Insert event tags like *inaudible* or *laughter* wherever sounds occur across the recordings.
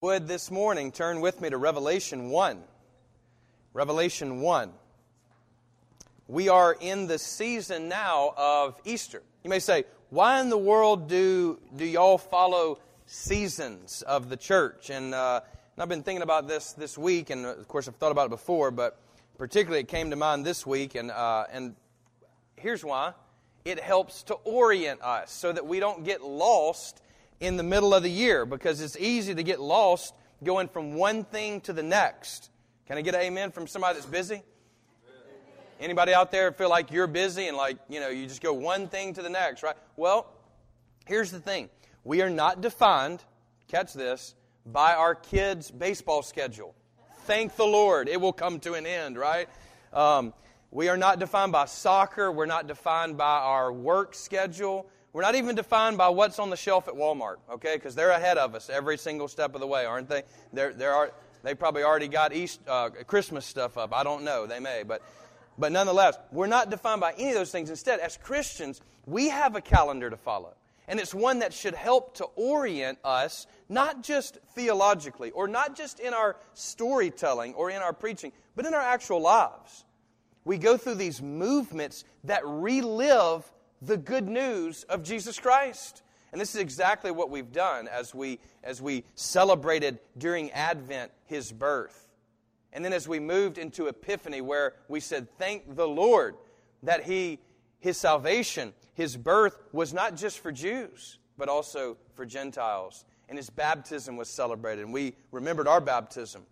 would this morning turn with me to Revelation 1. Revelation 1. We are in the season now of Easter. You may say, why in the world do, do y'all follow seasons of the church? And, uh, and I've been thinking about this this week, and of course I've thought about it before, but particularly it came to mind this week, and, uh, and here's why. It helps to orient us so that we don't get lost in the middle of the year because it's easy to get lost going from one thing to the next. Can I get an amen from somebody that's busy? Anybody out there feel like you're busy and like, you know, you just go one thing to the next, right? Well, here's the thing. We are not defined, catch this, by our kids' baseball schedule. Thank the Lord. It will come to an end, right? Um, we are not defined by soccer. We're not defined by our work schedule. We're not even defined by what's on the shelf at Walmart, okay? Because they're ahead of us every single step of the way, aren't they? They're, they're, they probably already got East, uh, Christmas stuff up. I don't know. They may. But, but nonetheless, we're not defined by any of those things. Instead, as Christians, we have a calendar to follow. And it's one that should help to orient us, not just theologically, or not just in our storytelling or in our preaching, but in our actual lives. We go through these movements that relive the good news of Jesus Christ. And this is exactly what we've done as we, as we celebrated during Advent his birth. And then as we moved into Epiphany, where we said, Thank the Lord that he, his salvation, his birth was not just for Jews, but also for Gentiles. And his baptism was celebrated. And we remembered our baptism.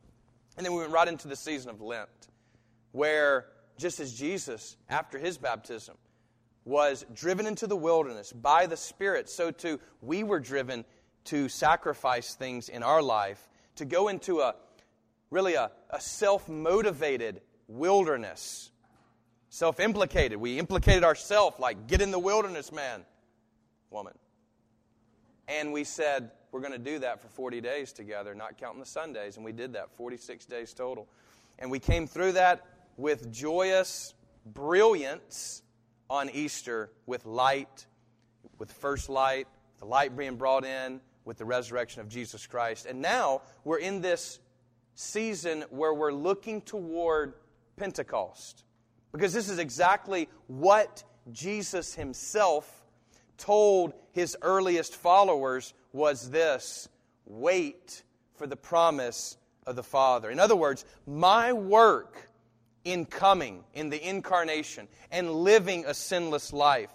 And then we went right into the season of Lent, where just as Jesus, after his baptism, was driven into the wilderness by the Spirit, so too we were driven to sacrifice things in our life, to go into a really a, a self motivated wilderness. Self implicated. We implicated ourselves, like, get in the wilderness, man, woman. And we said, we're going to do that for 40 days together, not counting the Sundays. And we did that, 46 days total. And we came through that with joyous brilliance on Easter with light, with first light, the light being brought in with the resurrection of Jesus Christ. And now we're in this season where we're looking toward Pentecost. Because this is exactly what Jesus himself told his earliest followers was this wait for the promise of the Father. In other words, my work in coming, in the incarnation, and living a sinless life,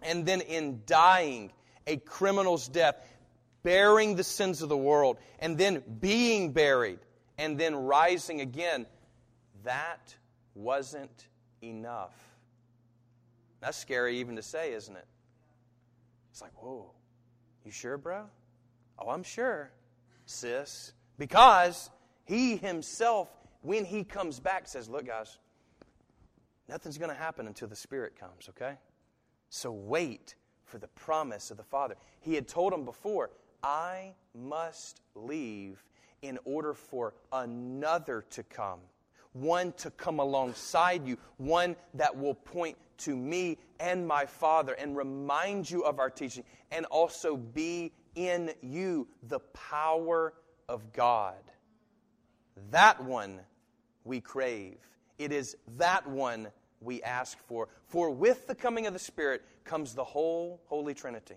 and then in dying a criminal's death, bearing the sins of the world, and then being buried, and then rising again, that wasn't enough. That's scary even to say, isn't it? It's like, whoa, you sure, bro? Oh, I'm sure, sis. Because he himself when he comes back, says, Look, guys, nothing's going to happen until the Spirit comes, okay? So wait for the promise of the Father. He had told them before, I must leave in order for another to come. One to come alongside you, one that will point to me and my Father and remind you of our teaching, and also be in you the power of God. That one we crave. It is that one we ask for. For with the coming of the Spirit comes the whole Holy Trinity.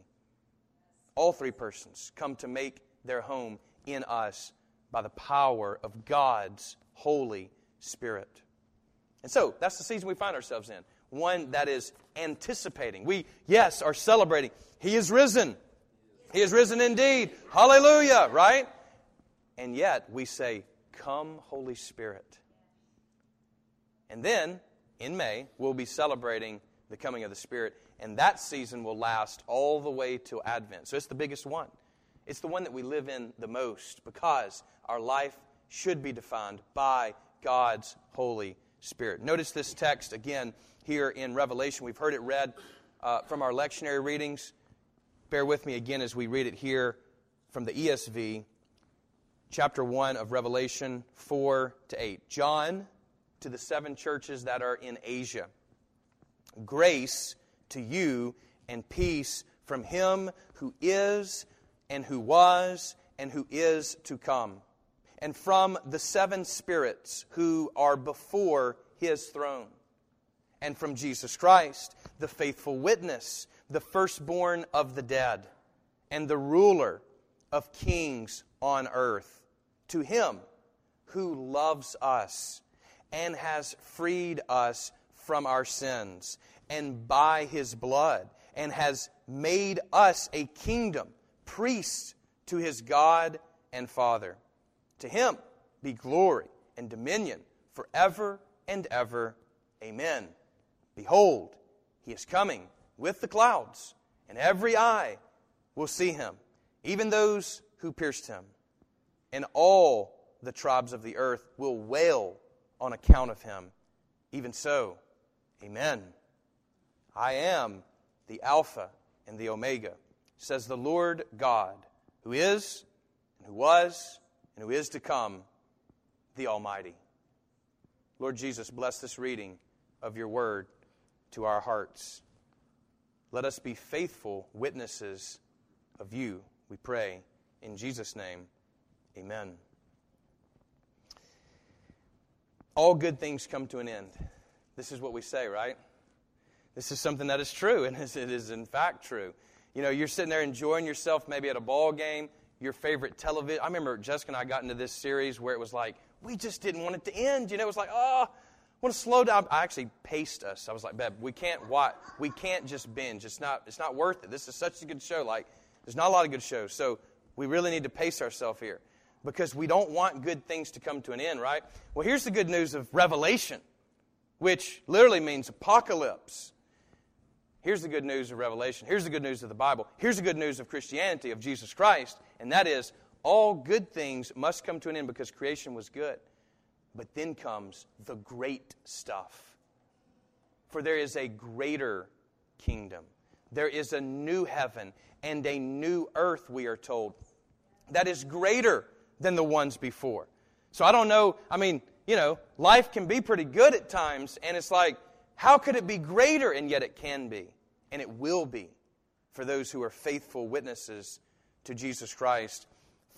All three persons come to make their home in us by the power of God's Holy Spirit. And so, that's the season we find ourselves in. One that is anticipating. We, yes, are celebrating. He is risen. He is risen indeed. Hallelujah, right? And yet, we say, Come, Holy Spirit. And then, in May, we'll be celebrating the coming of the Spirit, and that season will last all the way to Advent. So it's the biggest one. It's the one that we live in the most because our life should be defined by God's Holy Spirit. Notice this text again here in Revelation. We've heard it read uh, from our lectionary readings. Bear with me again as we read it here from the ESV, chapter 1 of Revelation 4 to 8. John to the seven churches that are in Asia. Grace to you and peace from him who is and who was and who is to come, and from the seven spirits who are before his throne, and from Jesus Christ, the faithful witness, the firstborn of the dead, and the ruler of kings on earth. To him who loves us and has freed us from our sins, and by his blood, and has made us a kingdom, priests to his God and Father. To him be glory and dominion forever and ever. Amen. Behold, he is coming with the clouds, and every eye will see him, even those who pierced him. And all the tribes of the earth will wail on account of him. Even so, amen. I am the Alpha and the Omega, says the Lord God, who is, and who was, and who is to come, the Almighty. Lord Jesus, bless this reading of your word to our hearts. Let us be faithful witnesses of you, we pray. In Jesus' name, amen. All good things come to an end. This is what we say, right? This is something that is true, and *laughs* it is in fact true. You know, you're sitting there enjoying yourself, maybe at a ball game, your favorite television. I remember Jessica and I got into this series where it was like, we just didn't want it to end. You know, it was like, oh, I want to slow down. I actually paced us. I was like, Beb, we can't watch. We can't just binge. It's not, it's not worth it. This is such a good show. Like, there's not a lot of good shows. So we really need to pace ourselves here because we don't want good things to come to an end, right? Well, here's the good news of Revelation, which literally means apocalypse. Here's the good news of Revelation. Here's the good news of the Bible. Here's the good news of Christianity, of Jesus Christ, and that is all good things must come to an end because creation was good. But then comes the great stuff. For there is a greater kingdom. There is a new heaven and a new earth, we are told, that is greater than the ones before. So I don't know, I mean, you know, life can be pretty good at times, and it's like, how could it be greater? And yet it can be and it will be for those who are faithful witnesses to Jesus Christ,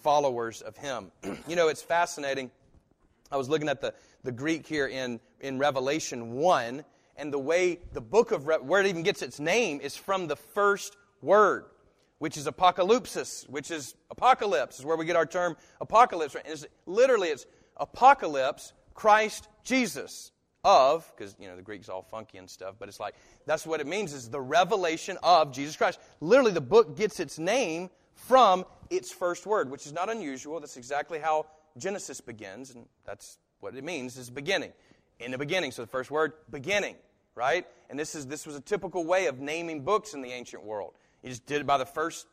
followers of Him. *clears throat* you know, it's fascinating. I was looking at the, the Greek here in, in Revelation 1, and the way the book of, Re- where it even gets its name is from the first word, which is apocalypsis, which is apocalypse, is where we get our term apocalypse. It's, literally, it's apocalypse, Christ Jesus of, because, you know, the Greek's all funky and stuff, but it's like, that's what it means, is the revelation of Jesus Christ. Literally, the book gets its name from its first word, which is not unusual. That's exactly how Genesis begins, and that's what it means, is beginning. In the beginning, so the first word, beginning, right? And this, is, this was a typical way of naming books in the ancient world. You just did it by the first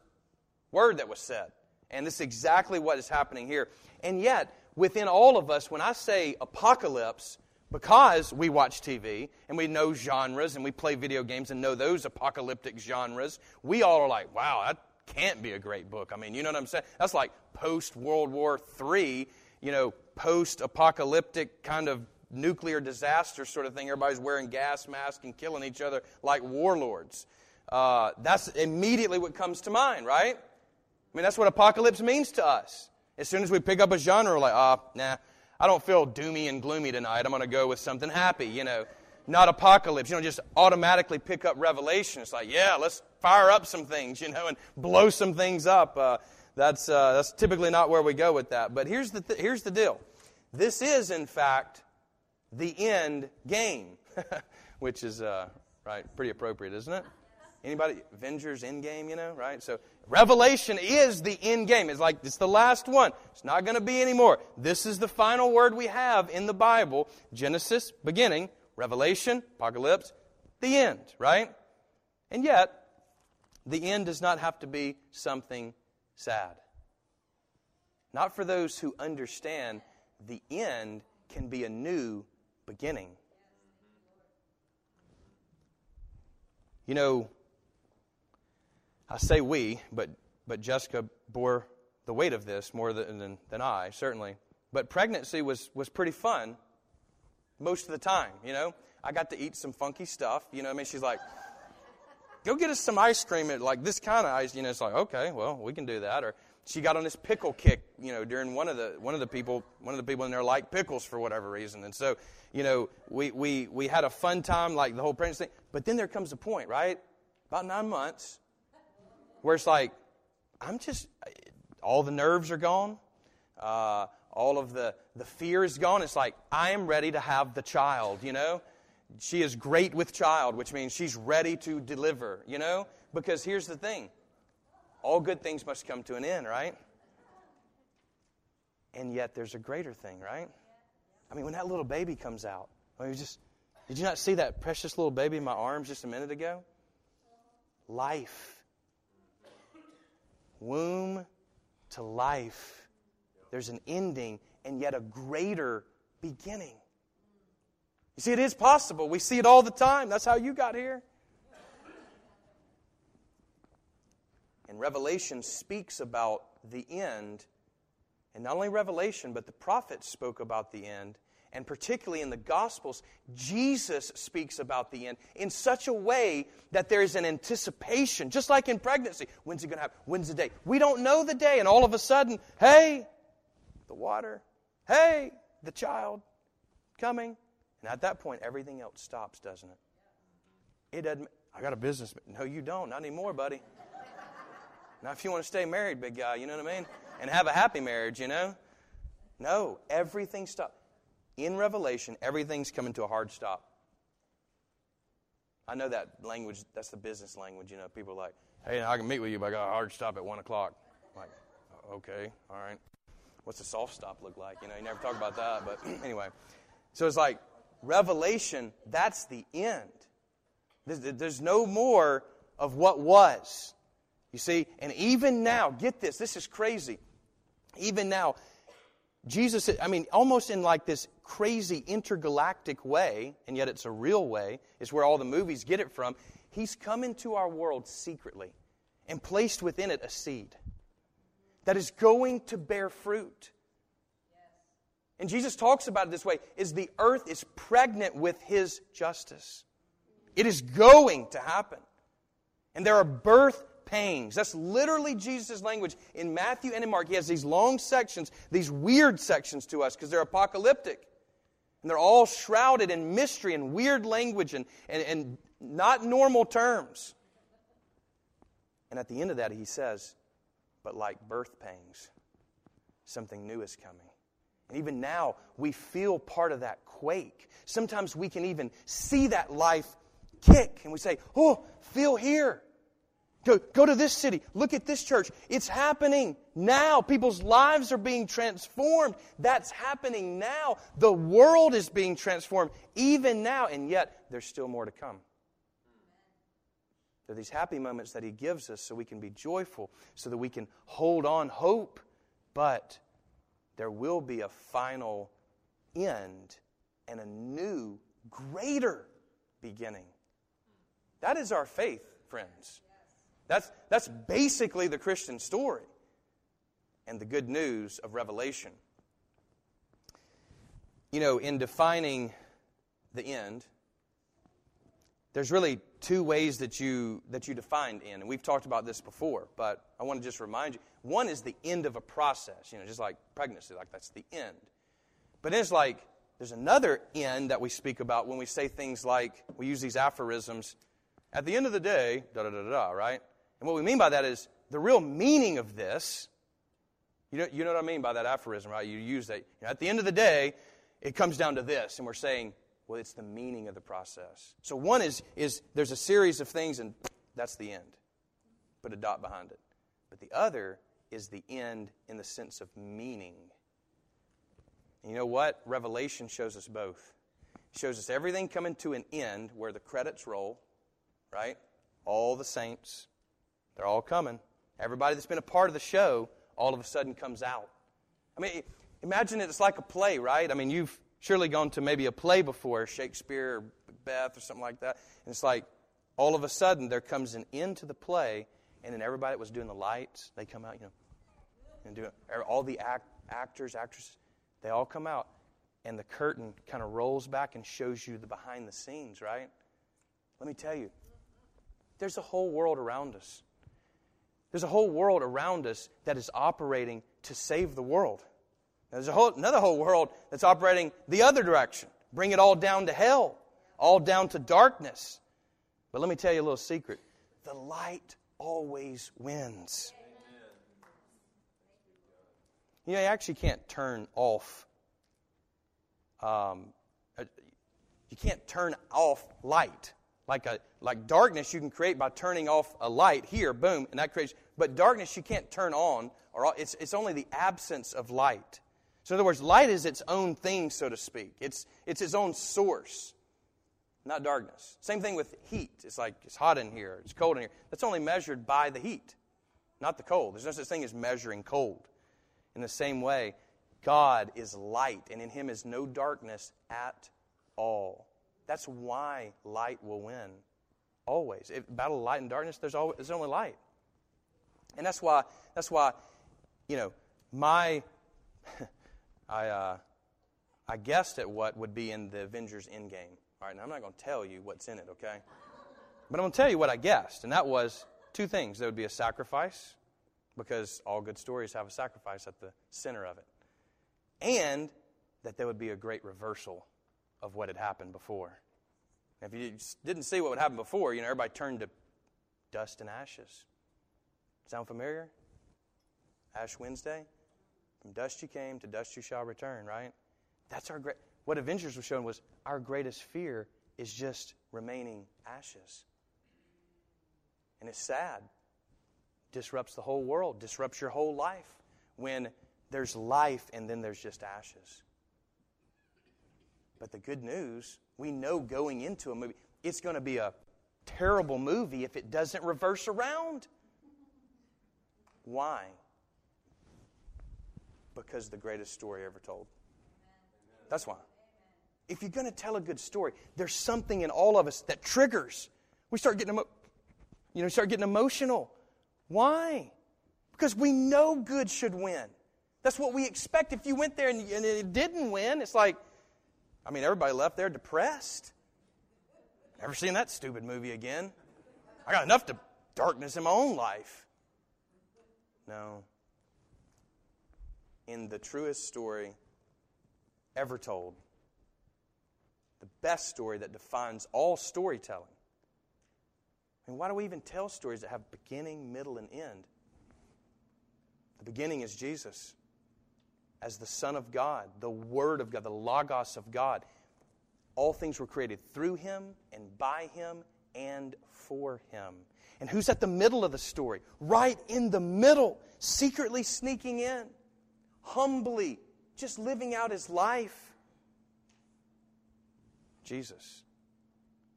word that was said. And this is exactly what is happening here. And yet, within all of us, when I say apocalypse, because we watch TV and we know genres and we play video games and know those apocalyptic genres, we all are like, wow, that can't be a great book. I mean, you know what I'm saying? That's like post World War III, you know, post apocalyptic kind of nuclear disaster sort of thing. Everybody's wearing gas masks and killing each other like warlords. Uh, that's immediately what comes to mind, right? I mean, that's what apocalypse means to us. As soon as we pick up a genre, like, ah, oh, nah, I don't feel doomy and gloomy tonight. I'm going to go with something happy, you know, not apocalypse. You know, just automatically pick up Revelation. It's like, yeah, let's fire up some things, you know, and blow some things up. Uh, that's, uh, that's typically not where we go with that. But here's the, th- here's the deal this is, in fact, the end game, *laughs* which is, uh, right, pretty appropriate, isn't it? Anybody? Avengers Endgame, you know, right? So Revelation is the end game. It's like it's the last one. It's not going to be anymore. This is the final word we have in the Bible. Genesis, beginning, Revelation, Apocalypse, the end, right? And yet, the end does not have to be something sad. Not for those who understand the end can be a new beginning. You know, I say we, but, but Jessica bore the weight of this more than, than, than I, certainly. But pregnancy was, was pretty fun most of the time, you know. I got to eat some funky stuff, you know. I mean, she's like, go get us some ice cream, at, like this kind of ice, you know. It's like, okay, well, we can do that. Or, she got on this pickle kick, you know, during one of the one of the people one of the people in there liked pickles for whatever reason, and so you know we we we had a fun time like the whole pregnancy thing. But then there comes a point, right? About nine months, where it's like I'm just all the nerves are gone, uh, all of the the fear is gone. It's like I am ready to have the child, you know. She is great with child, which means she's ready to deliver, you know. Because here's the thing all good things must come to an end, right? And yet there's a greater thing, right? I mean, when that little baby comes out, I mean, just did you not see that precious little baby in my arms just a minute ago? Life. Womb to life. There's an ending and yet a greater beginning. You see, it is possible. We see it all the time. That's how you got here. And Revelation speaks about the end. And not only Revelation, but the prophets spoke about the end. And particularly in the Gospels, Jesus speaks about the end in such a way that there is an anticipation, just like in pregnancy. When's it going to happen? When's the day? We don't know the day. And all of a sudden, hey, the water. Hey, the child coming. And at that point, everything else stops, doesn't it? It doesn't. I got a business. No, you don't. Not anymore, buddy. Now, if you want to stay married, big guy, you know what I mean? And have a happy marriage, you know? No, everything stops. In Revelation, everything's coming to a hard stop. I know that language, that's the business language, you know. People are like, hey, I can meet with you, but I got a hard stop at 1 o'clock. I'm like, oh, okay, all right. What's a soft stop look like? You know, you never talk about that, but *clears throat* anyway. So it's like, Revelation, that's the end. There's no more of what was. You see, and even now, get this, this is crazy. Even now, Jesus, I mean, almost in like this crazy intergalactic way, and yet it's a real way, is where all the movies get it from. He's come into our world secretly and placed within it a seed that is going to bear fruit. And Jesus talks about it this way is the earth is pregnant with his justice. It is going to happen. And there are birth pangs. That's literally Jesus' language in Matthew and in Mark. He has these long sections, these weird sections to us because they're apocalyptic. And they're all shrouded in mystery and weird language and, and, and not normal terms. And at the end of that, he says, But like birth pangs, something new is coming. And even now, we feel part of that quake. Sometimes we can even see that life kick and we say, Oh, feel here. Go, go to this city. Look at this church. It's happening now. People's lives are being transformed. That's happening now. The world is being transformed even now, and yet there's still more to come. There are these happy moments that He gives us so we can be joyful, so that we can hold on hope. But there will be a final end and a new, greater beginning. That is our faith, friends. That's, that's basically the Christian story and the good news of Revelation. You know, in defining the end, there's really two ways that you that you define end, and we've talked about this before, but I want to just remind you. One is the end of a process, you know, just like pregnancy, like that's the end. But it's like there's another end that we speak about when we say things like we use these aphorisms. At the end of the day, da da da da, right? And what we mean by that is the real meaning of this. You know, you know what I mean by that aphorism, right? You use that. You know, at the end of the day, it comes down to this, and we're saying, well, it's the meaning of the process. So one is, is there's a series of things, and that's the end. Put a dot behind it. But the other is the end in the sense of meaning. And you know what? Revelation shows us both. It shows us everything coming to an end where the credits roll, right? All the saints, they're all coming. Everybody that's been a part of the show all of a sudden comes out. I mean, imagine it's like a play, right? I mean, you've surely gone to maybe a play before, Shakespeare or Beth or something like that. And it's like all of a sudden there comes an end to the play, and then everybody that was doing the lights, they come out, you know, and do it. All the act, actors, actresses, they all come out, and the curtain kind of rolls back and shows you the behind the scenes, right? Let me tell you, there's a whole world around us. There's a whole world around us that is operating to save the world. There's a whole, another whole world that's operating the other direction. Bring it all down to hell, all down to darkness. But let me tell you a little secret the light always wins. You know, you actually can't turn off. Um, uh, you can't turn off light like a like darkness you can create by turning off a light here, boom, and that creates. But darkness you can't turn on, or it's it's only the absence of light. So in other words, light is its own thing, so to speak. It's it's its own source, not darkness. Same thing with heat. It's like it's hot in here, it's cold in here. That's only measured by the heat, not the cold. There's no such thing as measuring cold. In the same way, God is light, and in Him is no darkness at all. That's why light will win. Always. If battle light and darkness, there's, always, there's only light. And that's why, that's why, you know, my, *laughs* I, uh, I guessed at what would be in the Avengers Endgame. All right, now I'm not going to tell you what's in it, okay? But I'm going to tell you what I guessed, and that was two things. There would be a sacrifice, because all good stories have a sacrifice at the center of it, and that there would be a great reversal of what had happened before. If you didn't see what would happen before, you know, everybody turned to dust and ashes. Sound familiar? Ash Wednesday? From dust you came, to dust you shall return, right? That's our great. What Avengers was showing was our greatest fear is just remaining ashes. And it's sad. Disrupts the whole world, disrupts your whole life when there's life and then there's just ashes. But the good news, we know going into a movie, it's going to be a terrible movie if it doesn't reverse around. Why? Because the greatest story ever told. That's why. If you're going to tell a good story, there's something in all of us that triggers. We start getting, emo- you know, start getting emotional. Why? Because we know good should win. That's what we expect. If you went there and, and it didn't win, it's like, I mean, everybody left there depressed. Never seen that stupid movie again. I got enough to darkness in my own life. No. In the truest story ever told, the best story that defines all storytelling. I mean, why do we even tell stories that have beginning, middle, and end? The beginning is Jesus as the Son of God, the Word of God, the Logos of God. All things were created through Him and by Him and for Him. And who's at the middle of the story? Right in the middle, secretly sneaking in, humbly, just living out His life. Jesus.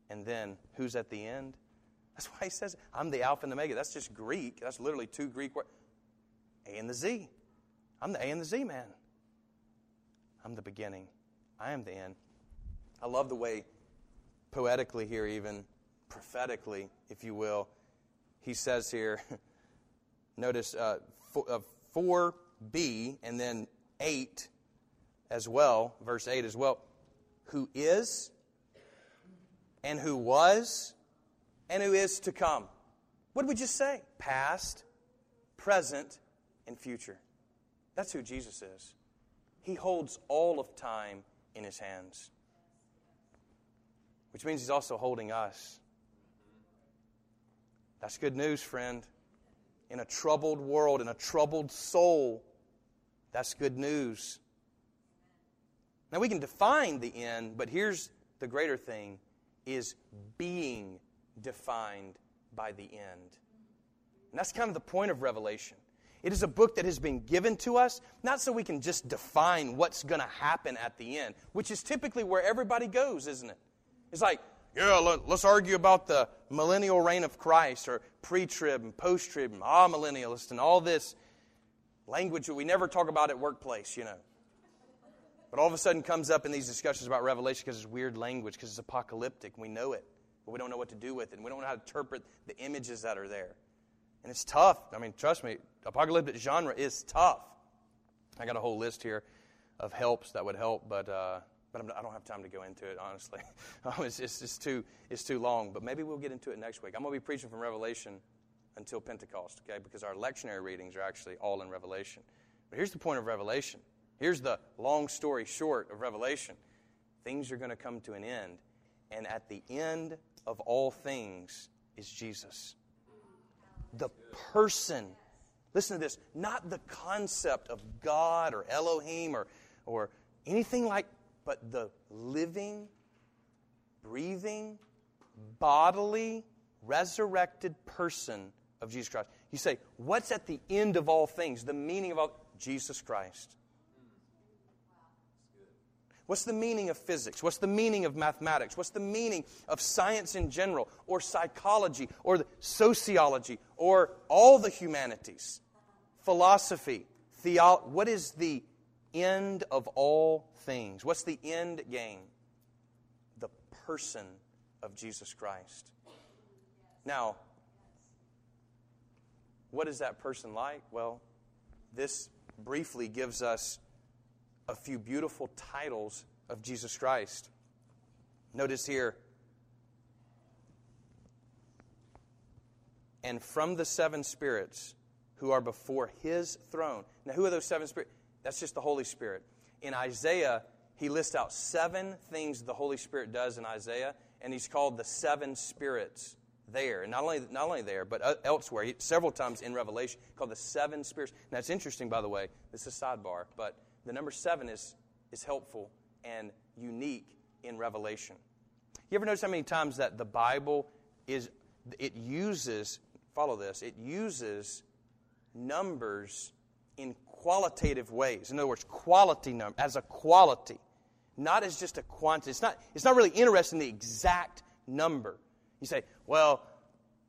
And then who's at the end? That's why he says, I'm the Alpha and the Omega. That's just Greek. That's literally two Greek words. A and the Z. I'm the A and the Z man. I'm the beginning. I am the end. I love the way, poetically here, even prophetically, if you will, he says here, *laughs* notice uh, 4b and then 8 as well, verse 8 as well, who is and who was and who is to come. What did we just say? Past, present, and future. That's who Jesus is. He holds all of time in his hands, which means he's also holding us. That's good news, friend. In a troubled world, in a troubled soul, that's good news. Now we can define the end, but here's the greater thing is being defined by the end. And that's kind of the point of Revelation. It is a book that has been given to us, not so we can just define what's going to happen at the end, which is typically where everybody goes, isn't it? It's like, yeah, let, us argue about the millennial reign of Christ or pre trib and post trib and ah, millennialist and all this language that we never talk about at workplace, you know. But all of a sudden comes up in these discussions about Revelation because it's weird language, because it's apocalyptic. We know it, but we don't know what to do with it, and we don't know how to interpret the images that are there. And it's tough. I mean, trust me, apocalyptic genre is tough. I got a whole list here of helps that would help, but uh, but I'm, I do not have time to go into it honestly. *laughs* it's, it's, it's too it's too long. But maybe we'll get into it next week. I'm going to be preaching from Revelation until Pentecost, okay? Because our lectionary readings are actually all in Revelation. But here's the point of Revelation. Here's the long story short of Revelation. Things are going to come to an end. And at the end of all things is Jesus. The person. Listen to this. Not the concept of God or Elohim or, or anything like, but the living, breathing, bodily, resurrected person of Jesus Christ. You say, what's at the end of all things? The meaning of all Jesus Christ. What's the meaning of physics? What's the meaning of mathematics? What's the meaning of science in general, or psychology, or sociology, or all the humanities? Philosophy, theology. What is the end of all things? What's the end game? The person of Jesus Christ. Now, what is that person like? Well, this briefly gives us a few beautiful titles of Jesus Christ. Notice here, and from the seven spirits who are before his throne. Now, who are those seven spirits? That's just the Holy Spirit. In Isaiah, he lists out seven things the Holy Spirit does in Isaiah, and he's called the seven spirits there. And not only, not only there, but uh, elsewhere, several times in Revelation, called the seven spirits. Now, it's interesting, by the way, this is a sidebar, but the number seven is, is helpful and unique in Revelation. You ever notice how many times that the Bible is, it uses, follow this, it uses numbers in qualitative ways. In other words, quality number, as a quality, not as just a quantity. It's not, it's not really interested in the exact number. You say, well,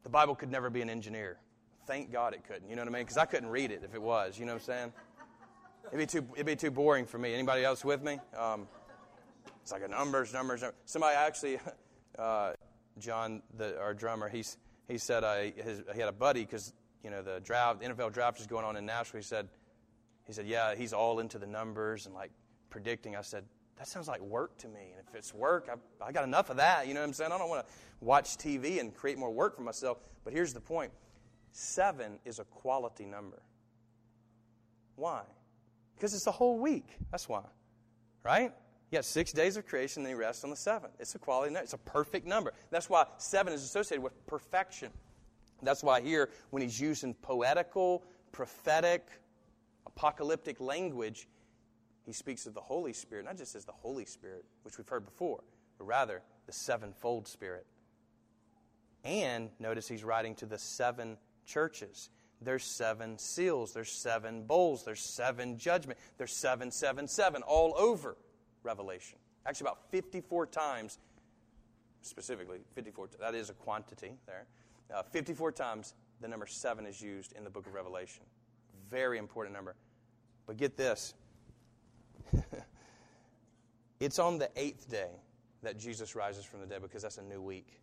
the Bible could never be an engineer. Thank God it couldn't. You know what I mean? Because I couldn't read it if it was. You know what I'm saying? It'd be too, it'd be too boring for me. Anybody else with me? Um, it's like a numbers, numbers, numbers. Somebody actually, *laughs* uh, John, the, our drummer, he's, he said uh, his, he had a buddy because you know the draft, the NFL draft is going on in Nashville. He said, he said, yeah, he's all into the numbers and like predicting. I said, that sounds like work to me. And if it's work, I, I got enough of that. You know what I'm saying? I don't want to watch TV and create more work for myself. But here's the point: seven is a quality number. Why? Because it's a whole week. That's why. Right? You got six days of creation, then you rest on the seventh. It's a quality number. It's a perfect number. That's why seven is associated with perfection. That's why here, when he's using poetical, prophetic, apocalyptic language, he speaks of the Holy Spirit, not just as the Holy Spirit, which we've heard before, but rather the sevenfold Spirit. And notice he's writing to the seven churches. There's seven seals, there's seven bowls, there's seven judgment, there's seven, seven, seven all over Revelation. Actually, about 54 times, specifically, 54, that is a quantity there. Uh, 54 times the number seven is used in the book of Revelation. Very important number. But get this *laughs* it's on the eighth day that Jesus rises from the dead because that's a new week.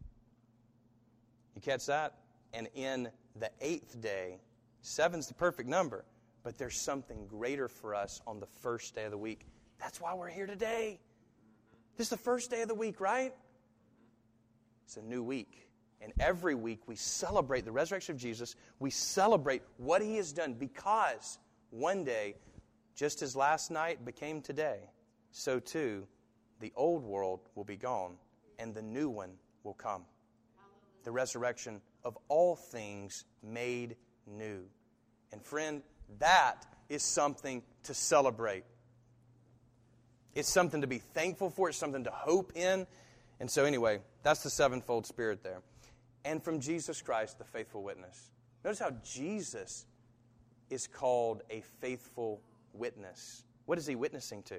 You catch that? And in the eighth day, seven's the perfect number, but there's something greater for us on the first day of the week. That's why we're here today. This is the first day of the week, right? It's a new week. And every week we celebrate the resurrection of Jesus. We celebrate what he has done because one day, just as last night became today, so too the old world will be gone and the new one will come. The resurrection of all things made new. And friend, that is something to celebrate. It's something to be thankful for, it's something to hope in. And so, anyway, that's the sevenfold spirit there. And from Jesus Christ, the faithful witness. Notice how Jesus is called a faithful witness. What is he witnessing to?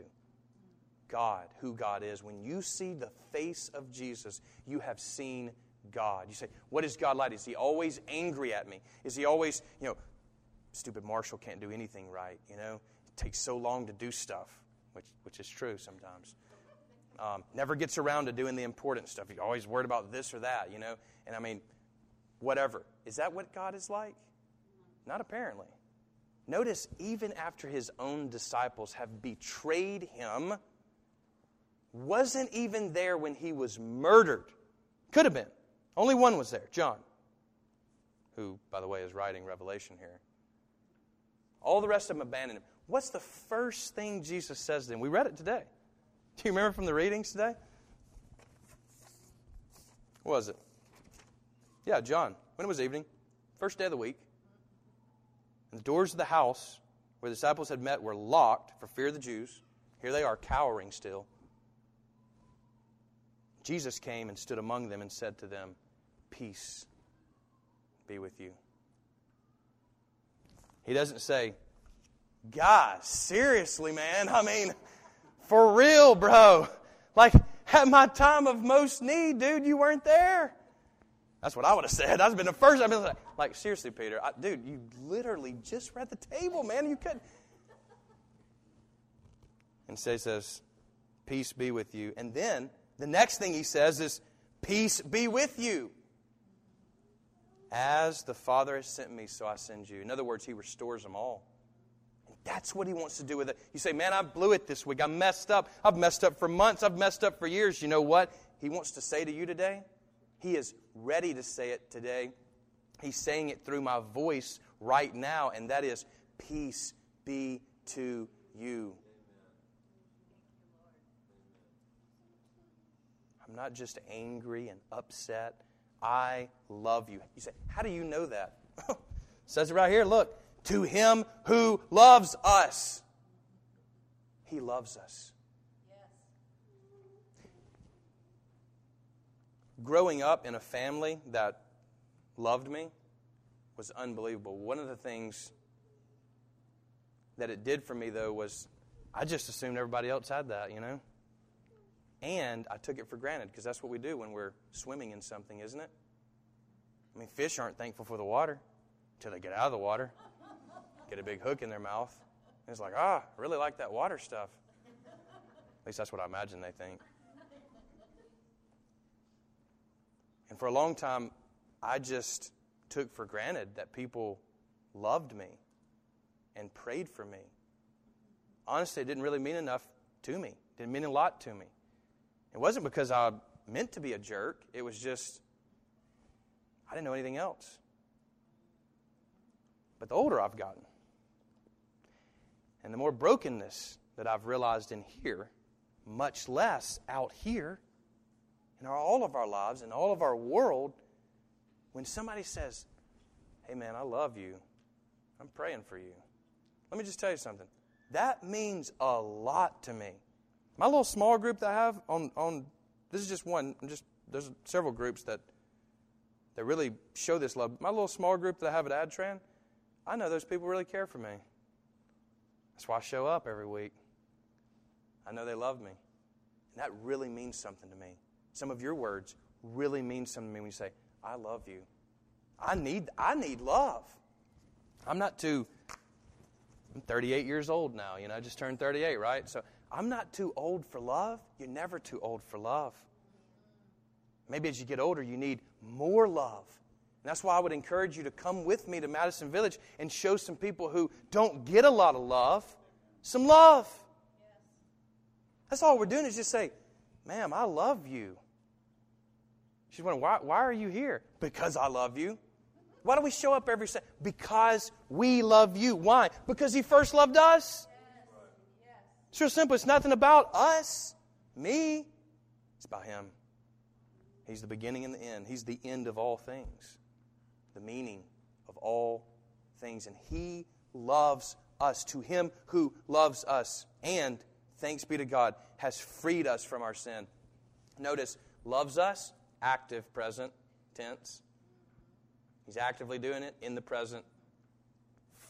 God, who God is. When you see the face of Jesus, you have seen God. You say, What is God like? Is he always angry at me? Is he always, you know, stupid Marshall can't do anything right, you know? It takes so long to do stuff, which, which is true sometimes. Um, never gets around to doing the important stuff. He's always worried about this or that, you know? And I mean, whatever. Is that what God is like? Not apparently. Notice, even after his own disciples have betrayed him, wasn't even there when he was murdered. Could have been. Only one was there, John. who, by the way, is writing Revelation here. All the rest of them abandoned him. What's the first thing Jesus says to them? We read it today. Do you remember from the readings today? What was it? Yeah, John. When it was evening, first day of the week, and the doors of the house where the disciples had met were locked for fear of the Jews. Here they are, cowering still. Jesus came and stood among them and said to them, Peace be with you. He doesn't say, Guys, seriously, man. I mean, for real, bro. Like, at my time of most need, dude, you weren't there. That's what I would have said. That's been the first. I've been like, like seriously, Peter, I, dude, you literally just read the table, man. You could. And so he says, "Peace be with you." And then the next thing he says is, "Peace be with you." As the Father has sent me, so I send you. In other words, he restores them all. That's what he wants to do with it. You say, man, I blew it this week. I messed up. I've messed up for months. I've messed up for years. You know what? He wants to say to you today? He is ready to say it today. He's saying it through my voice right now, and that is, Peace be to you. I'm not just angry and upset. I love you. You say, How do you know that? *laughs* says it right here. Look, to him who loves us. He loves us. growing up in a family that loved me was unbelievable. One of the things that it did for me, though, was I just assumed everybody else had that, you know? And I took it for granted because that's what we do when we're swimming in something, isn't it? I mean, fish aren't thankful for the water until they get out of the water, get a big hook in their mouth. And it's like, ah, I really like that water stuff. At least that's what I imagine they think. And for a long time, I just took for granted that people loved me and prayed for me. Honestly, it didn't really mean enough to me. It didn't mean a lot to me. It wasn't because I meant to be a jerk. It was just I didn't know anything else. But the older I've gotten, and the more brokenness that I've realized in here, much less out here, in all of our lives, in all of our world, when somebody says, Hey, man, I love you, I'm praying for you. Let me just tell you something. That means a lot to me. My little small group that I have on, on this is just one, just there's several groups that that really show this love. My little small group that I have at Adtran, I know those people really care for me. That's why I show up every week. I know they love me. And that really means something to me some of your words really mean something to me when you say, I love you. I need, I need love. I'm not too, I'm 38 years old now, you know, I just turned 38, right? So I'm not too old for love. You're never too old for love. Maybe as you get older, you need more love. And that's why I would encourage you to come with me to Madison Village and show some people who don't get a lot of love some love. That's all we're doing is just say, Ma'am, I love you. She's wondering, why, why are you here? Because I love you. Why do we show up every Sunday? Because we love you. Why? Because He first loved us. It's real simple. It's nothing about us, me. It's about Him. He's the beginning and the end. He's the end of all things, the meaning of all things. And He loves us. To Him who loves us, and thanks be to God, has freed us from our sin. Notice, loves us active present tense. He's actively doing it in the present.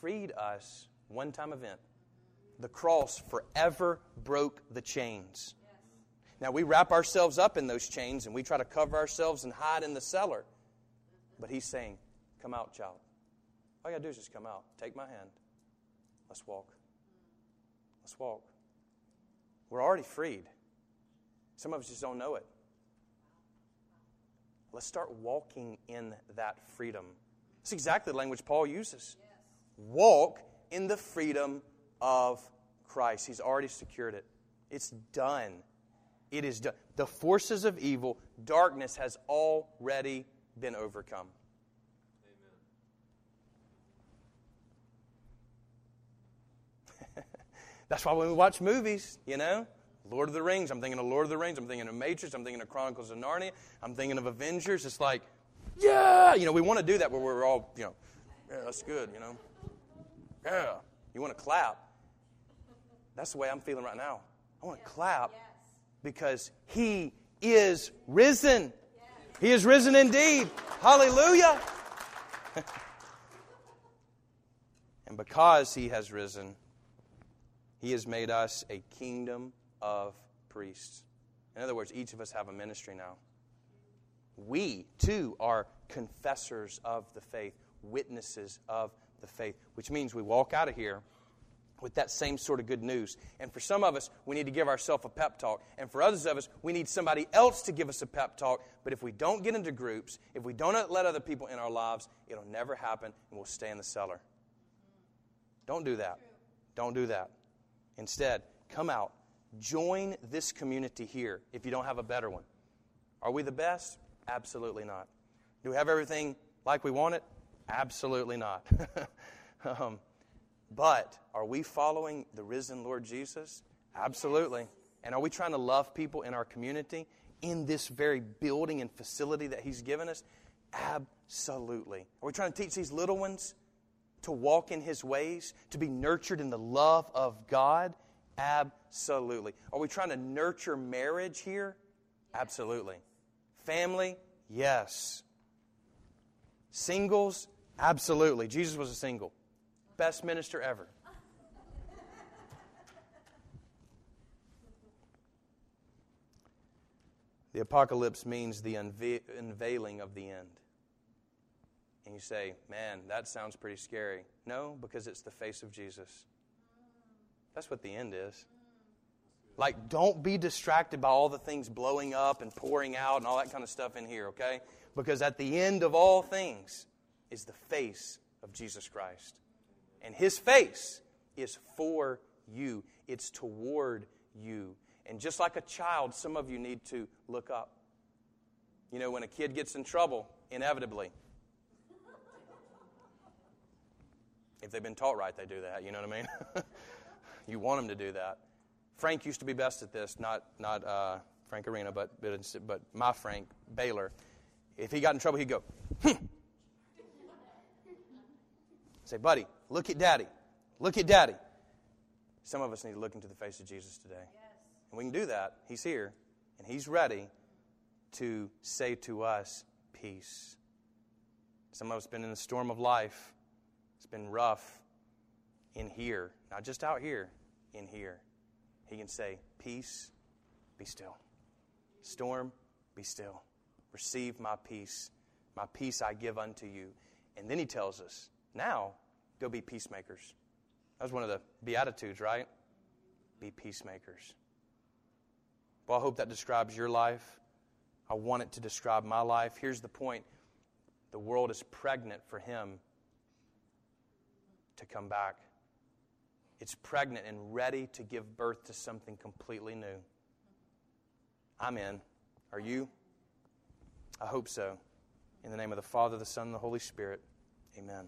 Freed us, one time event. The cross forever broke the chains. Now we wrap ourselves up in those chains and we try to cover ourselves and hide in the cellar. But he's saying, Come out, child. All you gotta do is just come out. Take my hand. Let's walk. Let's walk. We're already freed. Some of us just don't know it. Let's start walking in that freedom. That's exactly the language Paul uses. Yes. Walk in the freedom of Christ. He's already secured it. It's done. It is done. The forces of evil, darkness has already been overcome. That's why when we watch movies, you know, Lord of the Rings, I'm thinking of Lord of the Rings, I'm thinking of Matrix, I'm thinking of Chronicles of Narnia, I'm thinking of Avengers. It's like, yeah, you know, we want to do that where we're all, you know, yeah, that's good, you know. Yeah, you want to clap. That's the way I'm feeling right now. I want to clap because He is risen. He is risen indeed. Hallelujah. *laughs* and because He has risen, He has made us a kingdom of priests. In other words, each of us have a ministry now. We, too, are confessors of the faith, witnesses of the faith, which means we walk out of here with that same sort of good news. And for some of us, we need to give ourselves a pep talk. And for others of us, we need somebody else to give us a pep talk. But if we don't get into groups, if we don't let other people in our lives, it'll never happen and we'll stay in the cellar. Don't do that. Don't do that. Instead, come out. Join this community here if you don't have a better one. Are we the best? Absolutely not. Do we have everything like we want it? Absolutely not. *laughs* um, but are we following the risen Lord Jesus? Absolutely. And are we trying to love people in our community in this very building and facility that He's given us? Absolutely. Are we trying to teach these little ones to walk in His ways, to be nurtured in the love of God? Absolutely. Are we trying to nurture marriage here? Absolutely. Family? Yes. Singles? Absolutely. Jesus was a single. Best minister ever. The apocalypse means the unve- unveiling of the end. And you say, man, that sounds pretty scary. No, because it's the face of Jesus. That's what the end is. Like, don't be distracted by all the things blowing up and pouring out and all that kind of stuff in here, okay? Because at the end of all things is the face of Jesus Christ. And his face is for you, it's toward you. And just like a child, some of you need to look up. You know, when a kid gets in trouble, inevitably, if they've been taught right, they do that. You know what I mean? *laughs* you want them to do that. Frank used to be best at this, not, not uh, Frank Arena, but, but, but my Frank, Baylor. If he got in trouble, he'd go, hmm. Say, buddy, look at daddy. Look at daddy. Some of us need to look into the face of Jesus today. Yes. And we can do that. He's here, and He's ready to say to us, Peace. Some of us been in the storm of life. It's been rough in here, not just out here, in here. He can say, Peace, be still. Storm, be still. Receive my peace. My peace I give unto you. And then he tells us, now, go be peacemakers. That was one of the Beatitudes, right? Be peacemakers. Well, I hope that describes your life. I want it to describe my life. Here's the point the world is pregnant for Him to come back. It's pregnant and ready to give birth to something completely new. I'm in. Are you? I hope so. In the name of the Father, the Son, and the Holy Spirit, amen.